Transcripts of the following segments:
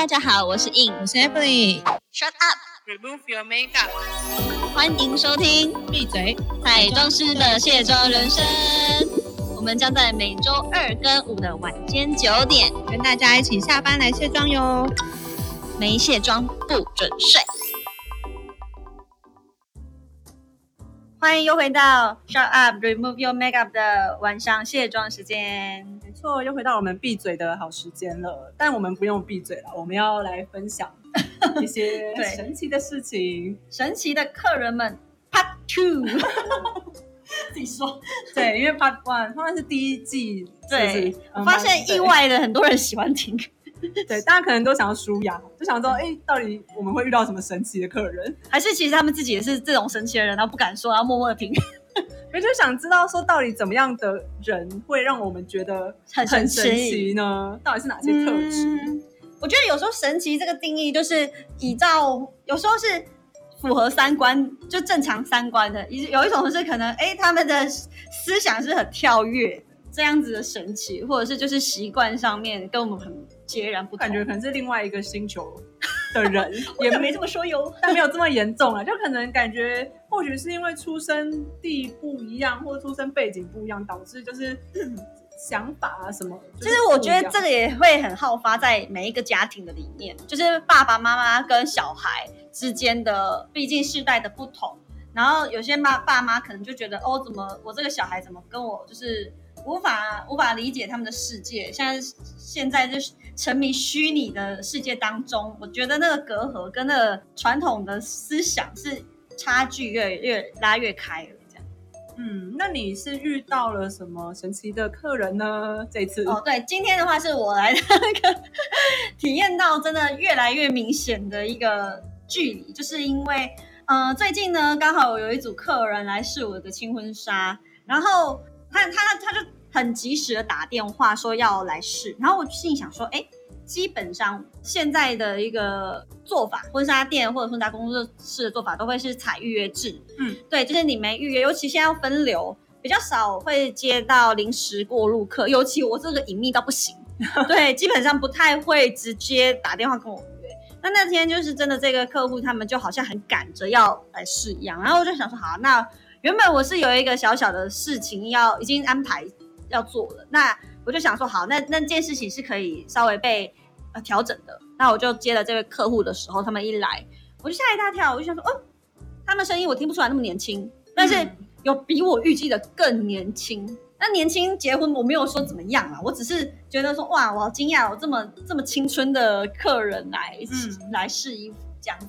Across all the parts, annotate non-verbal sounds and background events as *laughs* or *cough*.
大家好，我是 In，我是 Emily。Shut up，Remove your makeup。欢迎收听闭嘴！彩妆师的卸妆人生。我们将在每周二跟五的晚间九点，跟大家一起下班来卸妆哟。没卸妆不准睡。欢迎又回到 Shut Up Remove Your Makeup 的晚上卸妆时间。没错，又回到我们闭嘴的好时间了。但我们不用闭嘴了，我们要来分享一些 *laughs* 对神奇的事情。神奇的客人们 *laughs* Part Two，*laughs* 自己说。对，因为 Part One 他们是第一季，对就是，我发现意，外的很多人喜欢听。嗯 *laughs* 对对，大家可能都想要舒压，就想知道，哎，到底我们会遇到什么神奇的客人？还是其实他们自己也是这种神奇的人，然后不敢说，然后默默的听，*laughs* 我就想知道说，到底怎么样的人会让我们觉得很很神神奇呢？到底是哪些特质？嗯我觉得有时候神奇这个定义就是依照，有时候是符合三观，就正常三观的；有一种是可能，哎，他们的思想是很跳跃的，这样子的神奇，或者是就是习惯上面跟我们很截然不同。感觉可能是另外一个星球的人，*laughs* 也没这么说哟。但没有这么严重啊，就可能感觉或许是因为出生地不一样，或者出生背景不一样，导致就是 *clears throat* 想法啊什么。其实我觉得这个也会很好发在每一个家庭的里面，就是爸爸妈妈跟小孩之间的，毕竟世代的不同。然后有些妈爸妈可能就觉得，哦，怎么我这个小孩怎么跟我就是无法无法理解他们的世界，现在现在就是沉迷虚拟的世界当中，我觉得那个隔阂跟那个传统的思想是差距越越拉越开了，这样。嗯，那你是遇到了什么神奇的客人呢？这次哦，对，今天的话是我来那个 *laughs* 体验到真的越来越明显的一个距离，就是因为，呃，最近呢刚好有一组客人来试我的轻婚纱，然后他他他就很及时的打电话说要来试，然后我心里想说，哎，基本上现在的一个做法，婚纱店或者婚纱工作室的做法都会是采预约制，嗯，对，就是你没预约，尤其现在要分流。比较少会接到临时过路客，尤其我这个隐秘到不行，*laughs* 对，基本上不太会直接打电话跟我约。那那天就是真的，这个客户他们就好像很赶着要来试一样，然后我就想说，好，那原本我是有一个小小的事情要已经安排要做了，那我就想说，好，那那件事情是可以稍微被呃调整的。那我就接了这位客户的时候，他们一来，我就吓一大跳，我就想说，哦，他们声音我听不出来那么年轻，但是。嗯有比我预计的更年轻。那年轻结婚我没有说怎么样啊，我只是觉得说哇，我好惊讶，我这么这么青春的客人来、嗯来试衣服这样子。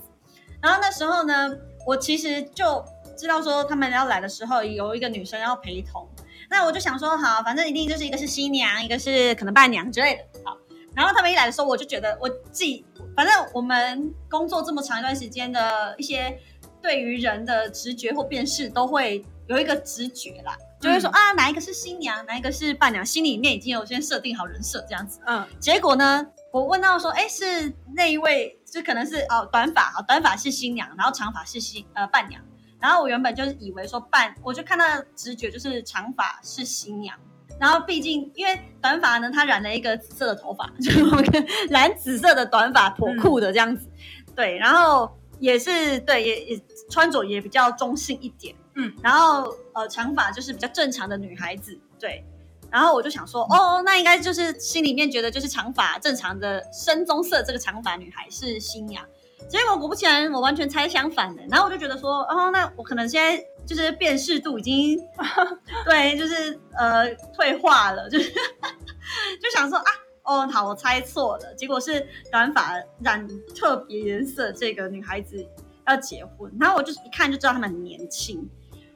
然后那时候呢，我其实就知道说他们要来的时候有一个女生要陪同，那我就想说好，反正一定就是一个是新娘，一个是可能伴娘之类的。好，然后他们一来的时候，我就觉得我自己，反正我们工作这么长一段时间的一些对于人的直觉或辨识都会。有一个直觉啦，就会说、嗯啊，哪一个是新娘，哪一个是伴娘，心里面已经有先设定好人设这样子。嗯结果呢，我问到说，哎，是那一位，就可能是哦，短发，哦，短发是新娘，然后长发是新呃伴娘。然后我原本就是以为说伴，我就看到直觉就是长发是新娘。然后毕竟因为短发呢，她染了一个紫色的头发，就是我跟蓝紫色的短发，颇酷的这样子。对，然后也是对，也也穿着也比较中性一点。嗯，然后呃，长发就是比较正常的女孩子，对。然后我就想说，哦，那应该就是心里面觉得就是长发正常的深棕色这个长发女孩是新娘。结果果不其然，我完全猜相反的。然后我就觉得说，哦，那我可能现在就是辨识度已经 *laughs* 对，就是呃退化了，就是 *laughs* 就想说啊，哦，好，我猜错了。结果是短发染特别颜色这个女孩子要结婚，然后我就一看就知道她们很年轻。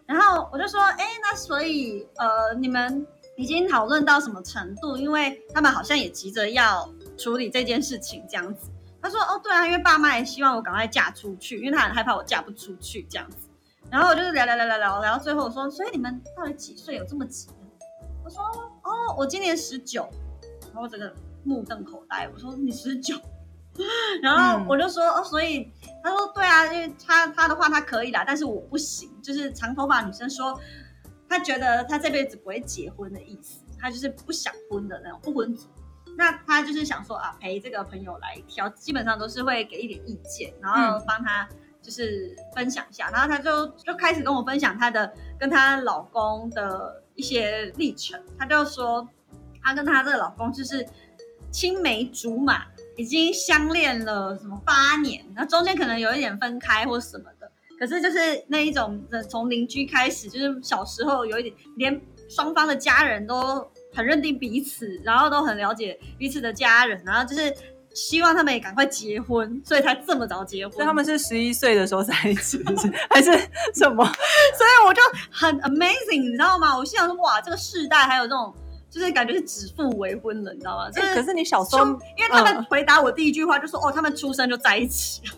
然后我就说，哎，那所以呃，你们已经讨论到什么程度？因为他们好像也急着要处理这件事情，这样子。他说，哦，对啊，因为爸妈也希望我赶快嫁出去，因为他很害怕我嫁不出去这样子。然后我就是聊聊聊聊聊，聊到最后我说，所以你们到底几岁有这么急？我说，哦，我今年十九。然后我整个目瞪口呆，我说你十九。*laughs* 然后我就说、哦，所以他说对啊，因为他他的话他可以啦，但是我不行。就是长头发女生说，她觉得她这辈子不会结婚的意思，她就是不想婚的那种不婚族。那她就是想说啊，陪这个朋友来挑，基本上都是会给一点意见，然后帮她就是分享一下，然后她就就开始跟我分享她的跟她老公的一些历程，她就说她跟她这个老公就是青梅竹马，已经相恋了什么八年，那中间可能有一点分开或什么的，可是就是那一种的从邻居开始，就是小时候有一点连双方的家人都很认定彼此，然后都很了解彼此的家人，然后就是希望他们也赶快结婚，所以才这么早结婚。所以他们是十一岁的时候在一起，还是什么？所以我就很 amazing，你知道吗？我心想说，哇，这个世代还有这种，就是感觉是指腹为婚了，你知道吗？就是可是你小时候，因为他们嗯回答我第一句话就说，哦，他们出生就在一起了。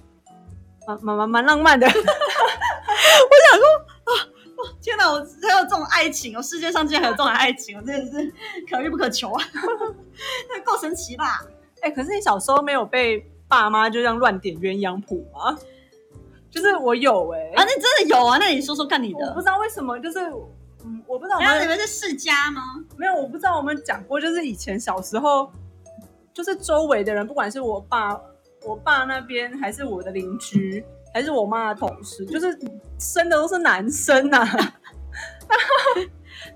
*laughs* 蛮蛮蛮蛮浪漫的。*laughs* 我想说啊天哪，我还有这种爱情哦！世界上竟然还有这种爱情，我真的是可遇不可求啊！*laughs* 那够神奇吧？哎、可是你小时候没有被爸妈就这样乱点鸳鸯谱吗？就是我有哎、啊，那真的有啊！那你说说看你的我不。知道为什么，就是嗯，我不知道我们们是世家吗？没有，我不知道我们讲过，就是以前小时候，就是周围的人，不管是我爸、我爸那边，还是我的邻居，还是我妈的同事，就是生的都是男生呐、*laughs* 啊。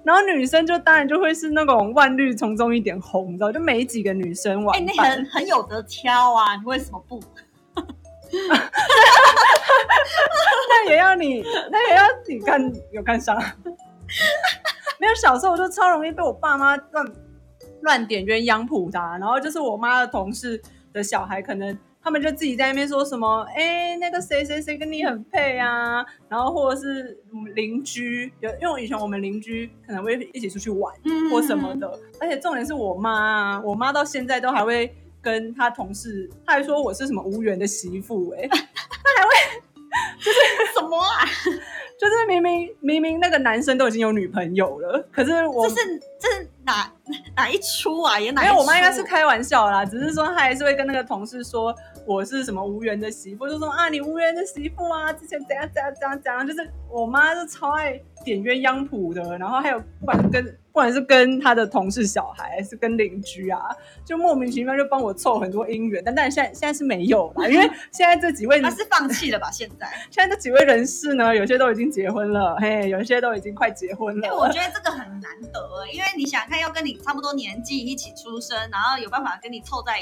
然后，女生就当然就会是那种万绿丛中一点红，你知道，就没几个女生玩哎、你。很很有得挑啊！你为什么不？*laughs* 那也要你，那也要你看有看上。没有，小时候我就超容易被我爸妈乱乱点鸳鸯谱的啊、然后就是我妈的同事的小孩，可能他们就自己在那边说什么，哎、那个谁谁谁跟你很配啊，然后或者是嗯邻居，有因为以前我们邻居可能会一起出去玩嗯或什么的，而且重点是我妈啊，我妈到现在都还会跟她同事，她还说我是什么无缘的媳妇、哎他 *laughs* 还会 *laughs* 就是。什么啊？就是明明明明那个男生都已经有女朋友了，可是我这是这是哪哪一出啊？也哪一没出？有我妈应该是开玩笑啦，只是说她还是会跟那个同事说我是什么无缘的媳妇，就说啊你无缘的媳妇啊，之前怎样怎样怎样怎样，就是我妈就超爱点鸳鸯谱的，然后还有不管是跟不管是跟她的同事小孩，还是跟邻居啊，就莫名其妙就帮我凑很多姻缘，但但是现在现在是没有啦，因为现在这几位他是放弃了吧？现在，现在这几位人士呢，有些都已经结婚了，嘿，有些都已经快结婚了。哎、我觉得这个很难得欸，因为你想看，要跟你差不多年纪一起出生，然后有办法跟你凑在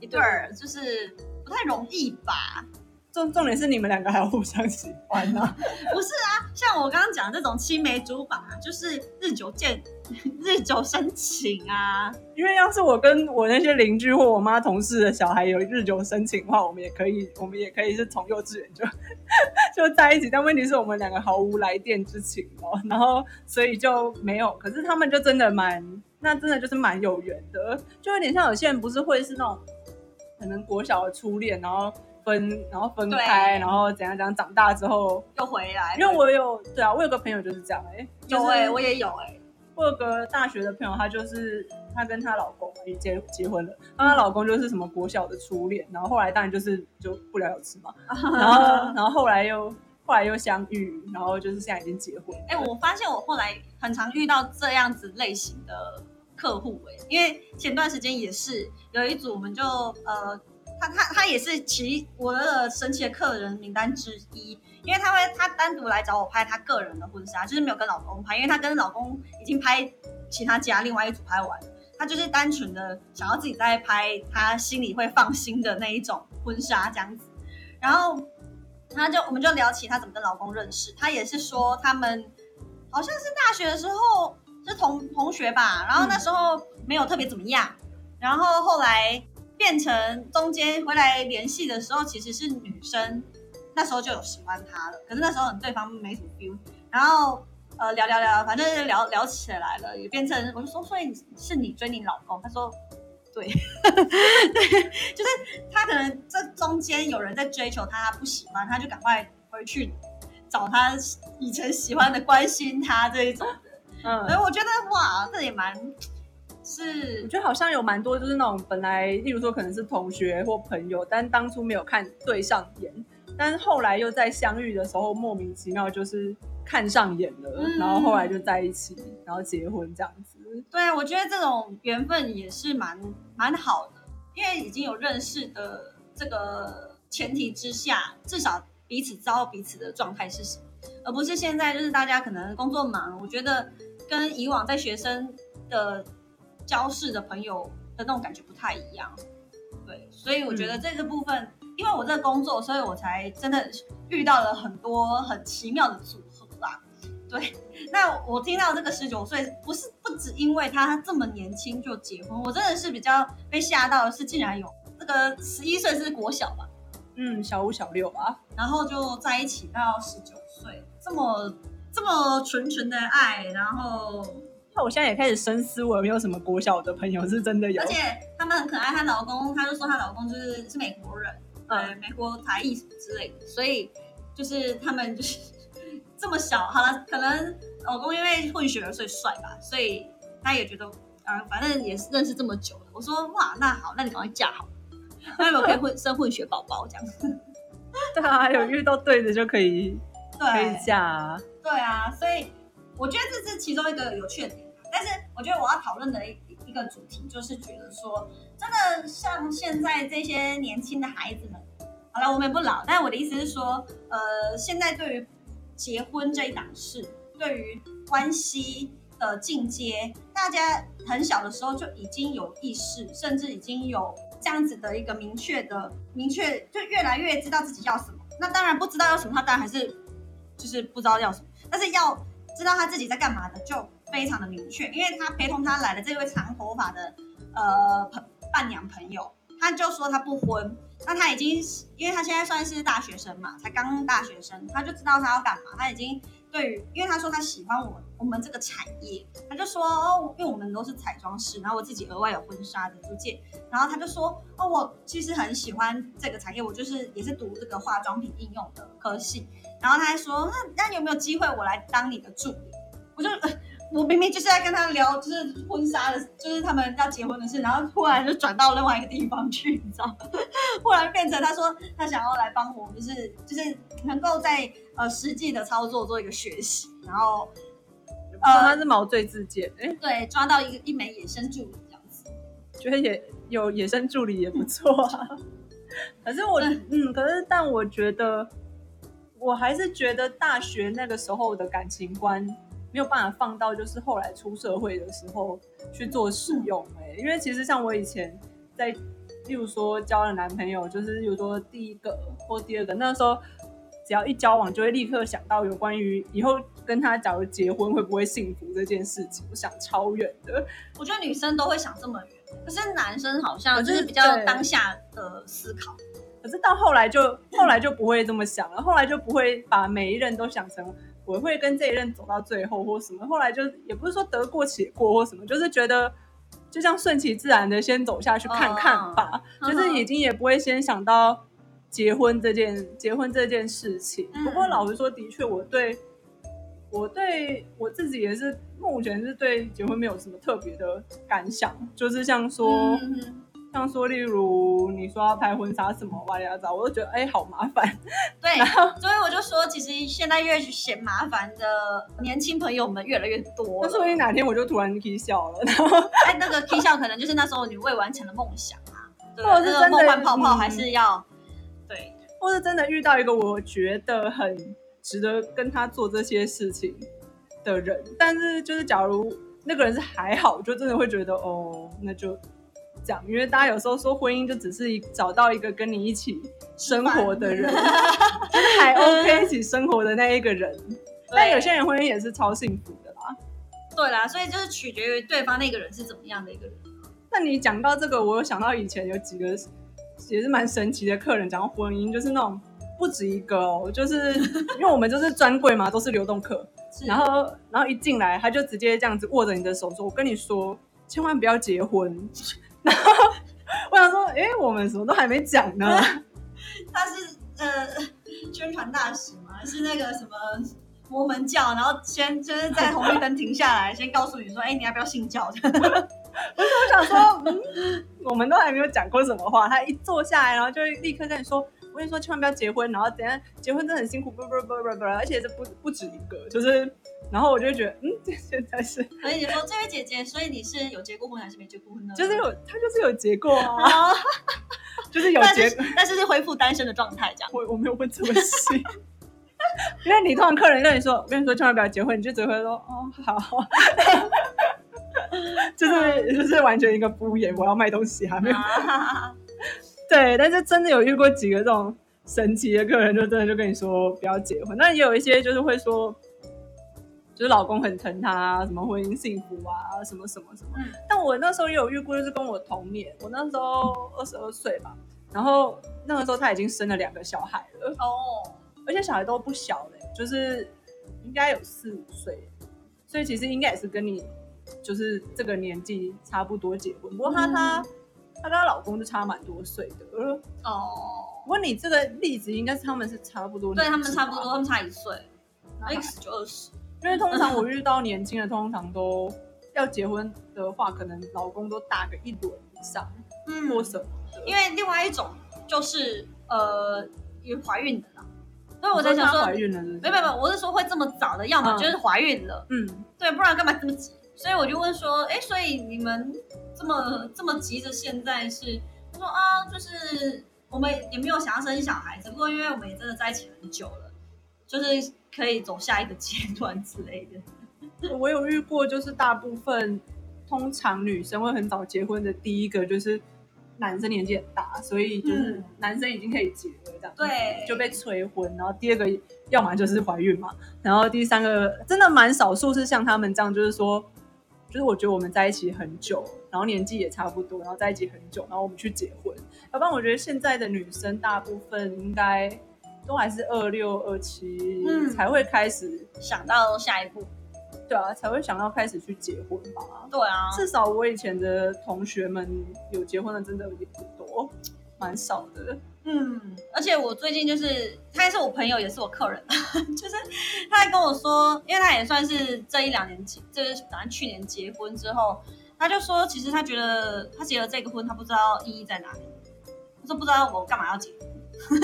一对儿，就是不太容易吧？重重点是你们两个还要互相喜欢呢、*laughs* 不是啊，像我刚刚讲的这种青梅竹马，就是日久见 *laughs* 日久生情啊。因为要是我跟我那些邻居或我妈同事的小孩有日久生情的话，我们也可以，我们也可以是从幼稚园就 *laughs* 就在一起。但问题是我们两个毫无来电之情哦，然后所以就没有。可是他们就真的蛮，那真的就是蛮有缘的，就有点像有些人不是会是那种可能国小的初恋，然后分然后分开，然后怎样怎样，长大之后。又回来，因为我有对啊，我有个朋友就是这样哎、就是有哎、我也有哎、我有个大学的朋友，她就是她跟她老公也结结婚了，然后她老公就是什么国小的初恋，然后后来当然就是就不了了之嘛，*laughs* 然后然后后来又后来又相遇，然后就是现在已经结婚。哎、我发现我后来很常遇到这样子类型的客户哎、因为前段时间也是有一组，我们就呃，他他他也是其我的神奇的客人名单之一，因为他会他单独来找我拍他个人的婚纱，就是没有跟老公拍，因为他跟老公已经拍其他家另外一组拍完了，他就是单纯的想要自己在拍他心里会放心的那一种婚纱这样子，然后他就我们就聊起他怎么跟老公认识，他也是说他们好像是大学的时候是同同学吧，然后那时候没有特别怎么样，然后后来变成中间回来联系的时候，其实是女生那时候就有喜欢他了，可是那时候对方没什么 feel，然后呃聊聊聊，反正就聊聊起来了，也变成我就说，所以是你追你老公？他说对，*laughs* 对，就是他可能这中间有人在追求他，他不喜欢，他就赶快回去找他以前喜欢的，关心他这一种的。嗯所以，我觉得哇，这也蛮我是觉得好像有蛮多就是那种本来例如说可能是同学或朋友，但当初没有看对上眼，但是后来又在相遇的时候莫名其妙就是看上眼了，嗯然后后来就在一起，然后结婚这样子。子。对啊，我觉得这种缘分也是蛮蛮好的，因为已经有认识的这个前提之下，至少彼此知道彼此的状态是什么，而不是现在就是大家可能工作忙，我觉得跟以往在学生的交识的朋友的那种感觉不太一样。对，所以我觉得这个部分，因为我这个工作，所以我才真的遇到了很多很奇妙的组合啦。对，那我听到这个十九岁，不是不止因为他这么年轻就结婚，我真的是比较被吓到的是，竟然有这个十一岁是国小吧，嗯，小五小六吧。然后就在一起到十九岁，这么这么纯纯的爱，然后那我现在也开始深思，我有没有什么国小的朋友是真的有而？且他们很可爱，她老公她就说她老公就是是美国人，对，嗯美国台裔什么之类的，所以就是他们就是 *laughs* 这么小，好了，可能老公因为混血儿所以帅吧，所以他也觉得啊、反正也是认识这么久了。我说哇，那好，那你赶快嫁好，那有没有可以混 *laughs* 生混血宝宝这样？*laughs* 对啊，有遇到对的就可以可以，嫁啊。对啊，所以我觉得这是其中一个有趣的点。但是我觉得我要讨论的一一个主题，就是觉得说，真的像现在这些年轻的孩子们，好了，我们也不老，但我的意思是说，呃，现在对于结婚这一档事，对于关系的进阶，大家很小的时候就已经有意识，甚至已经有这样子的一个明确的明确，就越来越知道自己要什么。那当然不知道要什么，他当然还是就是不知道要什么，但是要知道他自己在干嘛的，就非常的明确，因为他陪同他来的这位长头发的呃朋伴娘朋友，他就说他不婚，那他已经因为他现在算是大学生嘛，才刚大学生，他就知道他要干嘛，他已经对于，因为他说他喜欢我我们这个产业，他就说哦，因为我们都是彩妆师，然后我自己额外有婚纱的租借，然后他就说哦，我其实很喜欢这个产业，我就是也是读这个化妆品应用的科系，然后他还说那那你有没有机会我来当你的助理？我就。呃我明明就是在跟他聊，就是婚纱的，就是他们要结婚的事，然后突然就转到另外一个地方去，你知道吗？忽然变成他说他想要来帮我，就是就是能够在呃实际的操作做一个学习，然后呃，他是毛遂自荐，哎、对抓到一个一枚野生助理这样子。觉得也有野生助理也不错啊。*laughs* 可是我，嗯，可是但我觉得，我还是觉得大学那个时候的感情观没有办法放到就是后来出社会的时候去做使用、哎、因为其实像我以前在，例如说交了男朋友，就是例如说第一个或第二个，那时候只要一交往，就会立刻想到有关于以后跟他假如结婚会不会幸福这件事情，我想超远的。我觉得女生都会想这么远，可是男生好像就是是比较对当下的思考。可是到后来就后来就不会这么想了，后来就不会把每一任都想成我会跟这一任走到最后或什么。后来就也不是说得过且过或什么，就是觉得就这样顺其自然的先走下去看看吧，嗯就是已经也不会先想到结婚这件结婚这件事情。嗯不过老实说，的确我对我对我自己也是目前是对结婚没有什么特别的感想，就是像说。像说，例如你说要拍婚纱什么哇呀找，我都觉得哎、好麻烦。*laughs* 对，所以我就说，其实现在越嫌麻烦的年轻朋友们越来越多了。那说不定哪天我就突然 K 笑了，然后哎，那个 K 笑可能就是那时候你未完成的梦想啊，对，或者是梦幻泡泡嗯还是要、对，或是真的遇到一个我觉得很值得跟他做这些事情的人，但是就是假如那个人是还好，就真的会觉得哦，那就这样，因为大家有时候说婚姻就只是找到一个跟你一起生活的人，*laughs* 就是还 OK 一起生活的那一个人。但有些人婚姻也是超幸福的啦。对啦，所以就是取决于对方那个人是怎么样的一个人。那你讲到这个，我有想到以前有几个也是蛮神奇的客人，讲到婚姻，就是那种不止一个哦，就是 *laughs* 因为我们就是专柜嘛，都是流动客，然后然后一进来他就直接这样子握着你的手说：“我跟你说，千万不要结婚。” *laughs* 然后我想说，哎，我们什么都还没讲呢。*laughs* 他是呃宣传大使嘛，是那个什么摩门教，然后先就是在红绿灯停下来，先告诉你说，哎，你要不要信教 *laughs* 的？我想说，嗯，我们都还没有讲过什么话，他一坐下来，然后就会立刻跟你说。我跟你说，千万不要结婚，然后等下？结婚真的很辛苦，不不不不不，而且这不不止一个，就是然后我就觉得，嗯，这现在是所以你说这位姐姐，所以你是有结过婚还是没结过婚呢？就是有她就是有结过啊，哦，就是有 *laughs* 结但是但是是恢复单身的状态这样。我我没有问这么细，*laughs* 因为你通常客人跟你说，我跟你说千万不要结婚，你就只会说哦好，*laughs* 就是就是完全一个敷衍，我要卖东西还没有啊，对，但是真的有遇过几个这种神奇的客人，就真的就跟你说不要结婚，那也有一些就是会说。就是老公很疼她、啊，什么婚姻幸福啊，什么什么什么。嗯但我那时候也有遇过，就是跟我同年，我那时候二十二岁吧，然后那个时候他已经生了两个小孩了，哦，而且小孩都不小嘞，就是应该有四五岁，所以其实应该也是跟你就是这个年纪差不多结婚。不过她嗯她她跟她老公就差蛮多岁的。呃哦，不过你这个例子应该是他们是差不多，对他们差不多，他，们差一岁，然后一个十九二十。因为通常我遇到年轻的，通常都要结婚的话，可能老公都大个一轮以上嗯或什么的。因为另外一种就是呃有怀孕的啦，所以我在想说，怀孕了是不是，没有没有没，我是说会这么早的，要么嗯就是怀孕了，嗯，对，不然干嘛这么急？所以我就问说，哎，所以你们这么这么急着现在是？他说啊，就是我们也没有想要生小孩，只不过因为我们也真的在一起很久了，就是可以走下一个阶段之类的。我有遇过，就是大部分通常女生会很早结婚的，第一个就是男生年纪很大，所以就是嗯男生已经可以结了，这样对就被催婚。然后第二个，要么就是怀孕嘛，然后第三个真的蛮少数是像他们这样，就是说，就是我觉得我们在一起很久，然后年纪也差不多，然后在一起很久，然后我们去结婚。要不然我觉得现在的女生大部分应该都还是二六二七嗯才会开始。想到下一步，对啊，才会想要开始去结婚吧。对啊，至少我以前的同学们有结婚的，真的也不多，蛮少的。嗯，而且我最近就是，他也是我朋友，也是我客人，*laughs* 就是他还跟我说，因为他也算是这一两年结，就是反正去年结婚之后，他就说，其实他觉得他结了这个婚，他不知道意义在哪里，他说不知道我干嘛要结婚。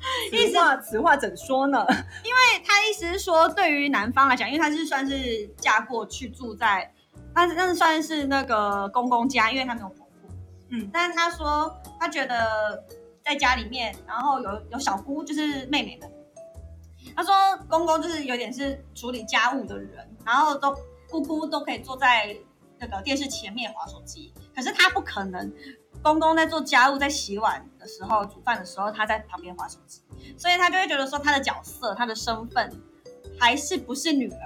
*laughs* 此话此话怎说呢？*laughs* 因为他意思是说，对于男方来讲，因为他是算是嫁过去住在，但是但是算是那个公公家，因为他没有婆婆。嗯但是他说他觉得在家里面，然后有有小姑就是妹妹们，他说公公就是有点是处理家务的人，然后都姑姑都可以坐在那个电视前面划手机，可是他不可能。公公在做家务、在洗碗的时候、煮饭的时候，他在旁边划手机，所以他就会觉得说他的角色、他的身份还是不是女儿，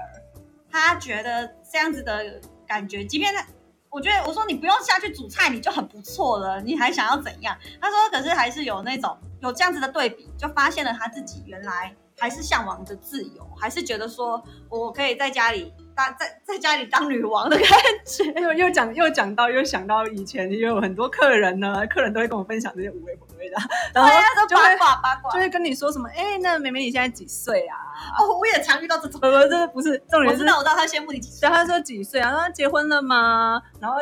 他觉得这样子的感觉，即便他，我觉得我说你不用下去煮菜，你就很不错了，你还想要怎样？他说可是还是有那种有这样子的对比，就发现了他自己原来还是向往着自由，还是觉得说我可以在家里当在在家里当女王的感觉。又 *laughs* 又讲又讲到又想到以前也有很多客人呢，*laughs* 客人都会跟我分享这些无微不微的，然后对啊，八就会卦八卦就。会跟你说什么，哎、那妹妹你现在几岁啊？哦，我也常遇到这种。不不，这不是重点是我知道，我知道他羡慕你几岁。对，他说几岁啊？他说结婚了吗？然后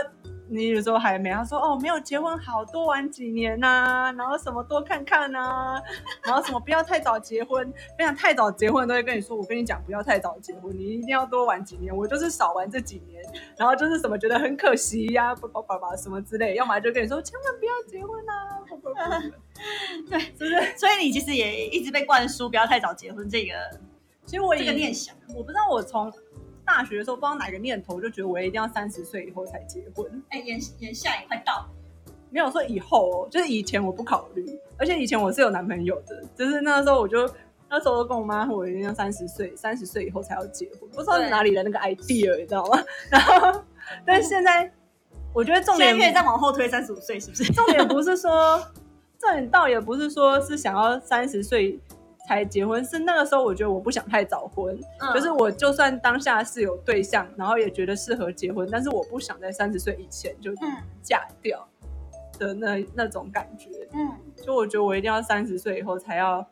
你有时候还没，他说哦，没有结婚，好多玩几年呐、然后什么多看看呐、*laughs* 然后什么不要太早结婚，非常太早结婚都会跟你说，我跟你讲不要太早结婚，你一定要多玩几年。我就是少玩这几年，*laughs* 然后就是什么觉得很可惜呀、爸爸爸爸什么之类，要么就跟你说千万不要结婚啊，不不不不对，是不是？所以你其实也一直被灌输不要太早结婚这个其实我这个念想。我不知道我从大学的时候不知道哪个念头就觉得我一定要三十岁以后才结婚。哎，眼眼下也快到了。没有说以后哦，就是以前我不考虑，而且以前我是有男朋友的，就是那时候我就那时候跟我妈说，我一定要三十岁，三十岁以后才要结婚，不知道是哪里的那个 idea，你知道吗？然后，但是现在我觉得重点可以再往后推三十五岁，是不是？重点不是说，重点倒也不是说是想要三十岁才结婚，是那个时候我觉得我不想太早婚，嗯就是我就算当下是有对象，然后也觉得适合结婚，但是我不想在三十岁以前就嗯嫁掉的那那种感觉。嗯就我觉得我一定要三十岁以后才要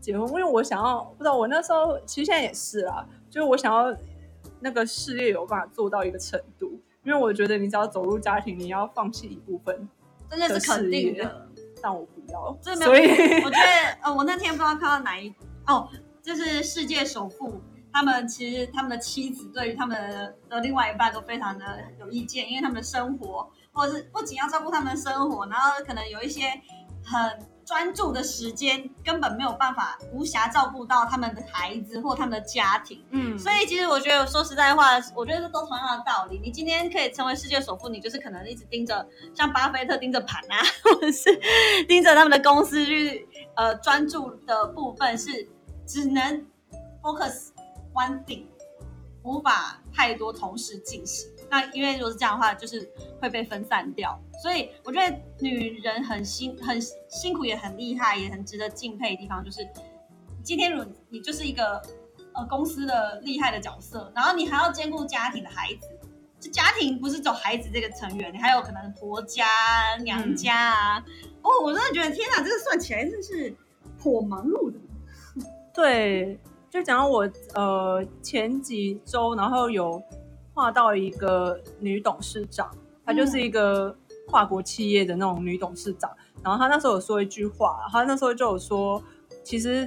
结婚，因为我想要不知道我那时候其实现在也是啦，就是我想要那个事业有办法做到一个程度，因为我觉得你只要走入家庭，你要放弃一部分，这件是肯定的。但我不要，这没有，所以我觉得呃，我那天不知道看到哪一哦，就是世界首富他们其实他们的妻子对于他们的另外一半都非常的有意见，因为他们的生活，或者是不仅要照顾他们的生活，然后可能有一些很专注的时间，根本没有办法无暇照顾到他们的孩子或他们的家庭。嗯，所以其实我觉得说实在话，我觉得这都同样的道理。你今天可以成为世界首富，你就是可能一直盯着像巴菲特盯着盘啊，*laughs* 或者是盯着他们的公司去呃专注的部分是只能 focus one thing，无法太多同时进行。那因为如果是这样的话，就是会被分散掉。所以我觉得女人很辛很辛苦，也很厉害，也很值得敬佩的地方，就是今天如你就是一个呃公司的厉害的角色，然后你还要兼顾家庭的孩子。这家庭不是走孩子这个成员，你还有可能婆家、娘家啊。哦，我真的觉得天哪，这个算起来真的是颇忙碌的。*laughs* 对，就讲到我呃前几周，然后有画到一个女董事长，她就是一个跨国企业的那种女董事长。然后她那时候有说一句话，她那时候就有说，其实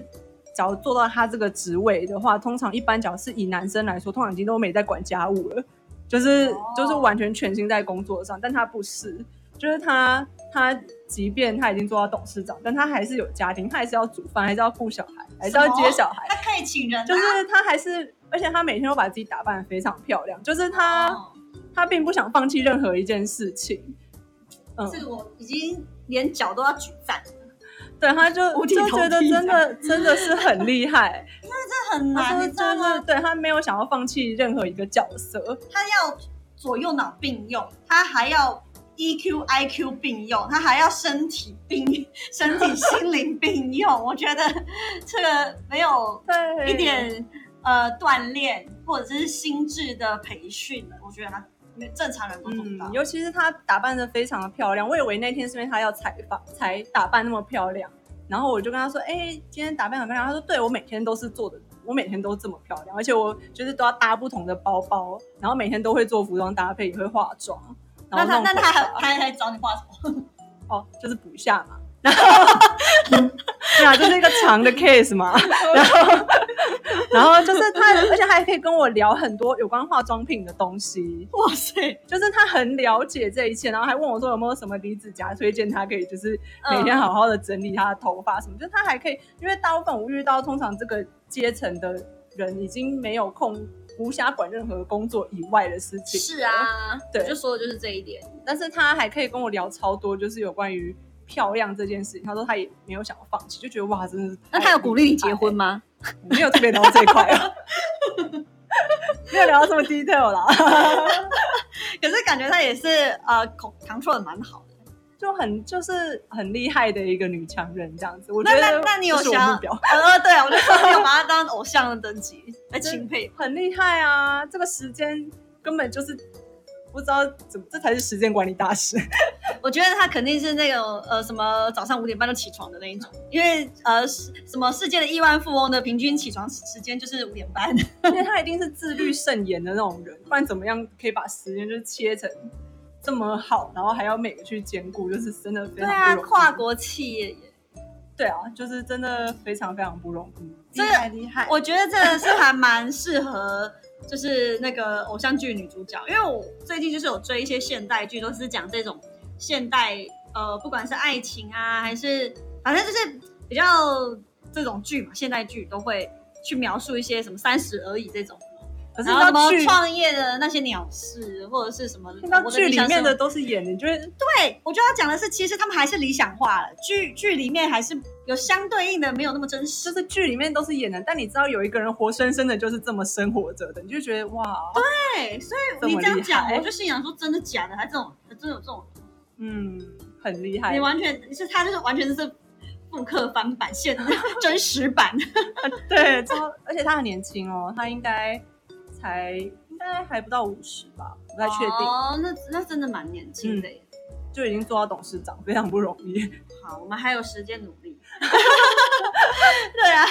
只要做到她这个职位的话，通常一般只要是以男生来说，通常已经都没在管家务了，就是、就是完全全心在工作上。但她不是，就是她她即便她已经做到董事长，但她还是有家庭，她还是要煮饭，还是要顾小孩，还是要接小孩。他可以请人、啊，就是他还是，而且他每天都把自己打扮的非常漂亮，就是他、哦她并不想放弃任何一件事情。嗯，这个我已经连脚都要举赞，对，他就五体就觉得真的真的是很厉害。因为这很难，她说你知道吗就是？对他没有想要放弃任何一个角色。他要左右脑并用，他还要 EQ、IQ 并用，他还要身体并 *laughs* 身体、心灵并用。我觉得这个没有对，一点呃锻炼或者是心智的培训，我觉得他正常人都做不到嗯，。尤其是她打扮的非常的漂亮，我以为那天是因为她要采访才打扮那么漂亮，然后我就跟她说：“哎、今天打扮很漂亮。”她说：“对，我每天都是做的，我每天都这么漂亮，而且我就是都要搭不同的包包，然后每天都会做服装搭配，也会化妆。那他那他还还他还找你画什么？*laughs* 哦，就是补一下嘛。然后，*laughs* 对啊，就是一个长的 case 嘛。*laughs* 然后，然后就是他，而且还可以跟我聊很多有关化妆品的东西。哇塞，就是他很了解这一切，然后还问我说有没有什么离子夹推荐他可以，就是每天好好的整理他的头发什么。就是他还可以，因为大部分我遇到通常这个阶层的人已经没有空无暇管任何工作以外的事情。是，啊，*laughs* 对我就说的就是这一点。但是他还可以跟我聊超多，就是有关于漂亮这件事情。他说他也没有想要放弃，就觉得哇，真的是。那他有鼓励你结婚？吗？没有特别聊到这一块啊，*laughs* 没有聊到这么 detail 啦。*laughs* 可是感觉他也是呃控 control 的蛮好的。就很就是很厉害的一个女强人这样子，我觉那得那那你有想目标呃，对啊，我就说你有把她当偶像的等级来钦佩。很厉害啊！这个时间根本就是不知道怎么，这才是时间管理大师。*laughs* 我觉得他肯定是那种呃什么早上五点半就起床的那一种，因为呃是什么世界的亿万富翁的平均起床时间就是五点半。因为他一定是自律慎言的那种人，不然怎么样可以把时间就是切成这么好，然后还要每个去兼顾，就是真的非常对啊，跨国企业耶，对啊，就是真的非常非常不容易，这厉害厉害。我觉得真的是还蛮适合。就是那个偶像剧女主角，因为我最近就是有追一些现代剧，都是讲这种现代呃，不管是爱情啊，还是反正就是比较这种剧嘛，现代剧都会去描述一些什么三十而已这种，可是到剧创业的那些鸟事，或者是什么听到剧里面的都是演的，你觉得对我觉得他讲的是，其实他们还是理想化了，剧剧里面还是有相对应的，没有那么真实。就是剧里面都是演的，但你知道有一个人活生生的就是这么生活着的，你就觉得哇，对，所以你这样讲，我就心想说，真的假的？还这种还真的有这种，嗯，很厉害你。完全是他就是完全就是复刻翻版现 *laughs* 真实版。*laughs* 对，超而且他很年轻哦，他应该才应该还不到五十吧，不太确定，哦，那那真的蛮年轻的耶。就已经做到董事长，非常不容易。好，我们还有时间努力。*laughs* 对啊，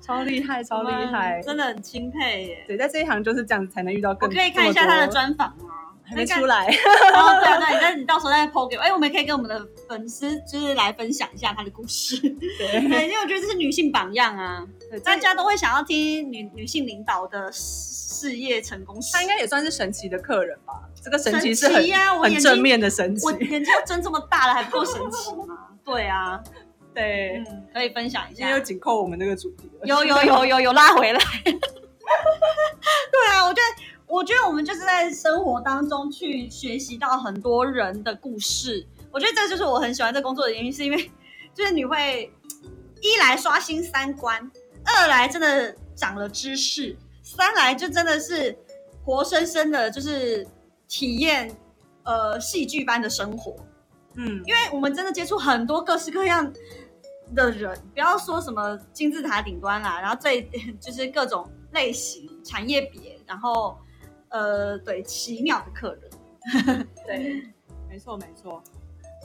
超厉害，超厉害！真的很钦佩耶。对，在这一行就是这样子才能遇到我更。可以看一下他的专访吗？还没出来。然后对啊对，但是你到时候再 PO 给我，哎，我们也可以跟我们的粉丝就是来分享一下他的故事。对，对，因为我觉得这是女性榜样啊，大家都会想要听女女性领导的事业成功史。他应该也算是神奇的客人吧？这个神奇是很很正面的神奇我。眼睛都睁这么大了，还不够神奇吗？*laughs* 对啊，对，嗯，可以分享一下。又紧扣我们这个主题了。有有有有有拉回来。*laughs* 对啊，我觉得我觉得我们就是在生活当中去学习到很多人的故事。我觉得这就是我很喜欢这工作的原因，是因为就是你会一来刷新三观，二来真的长了知识，三来就真的是活生生的，就是体验呃戏剧般的生活。嗯，因为我们真的接触很多各式各样的人，不要说什么金字塔顶端啦，然后最 *laughs* 就是各种类型、产业别，然后呃，对奇妙的客人。*laughs* 对，没错没错。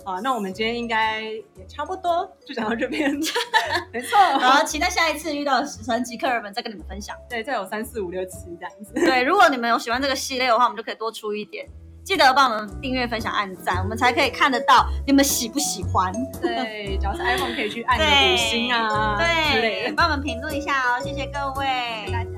好，那我们今天应该也差不多就讲到这边。*laughs* 没错，*laughs* 好期待下一次遇到神奇客人们再跟你们分享。对，再有三四五六七这样子。对，如果你们有喜欢这个系列的话，我们就可以多出一点。记得帮我们订阅、分享、按赞，我们才可以看得到你们喜不喜欢。对，只要是 iPhone 可以去按个五星啊 *laughs* 之类对，的。帮我们评论一下哦，谢谢各位，谢谢大家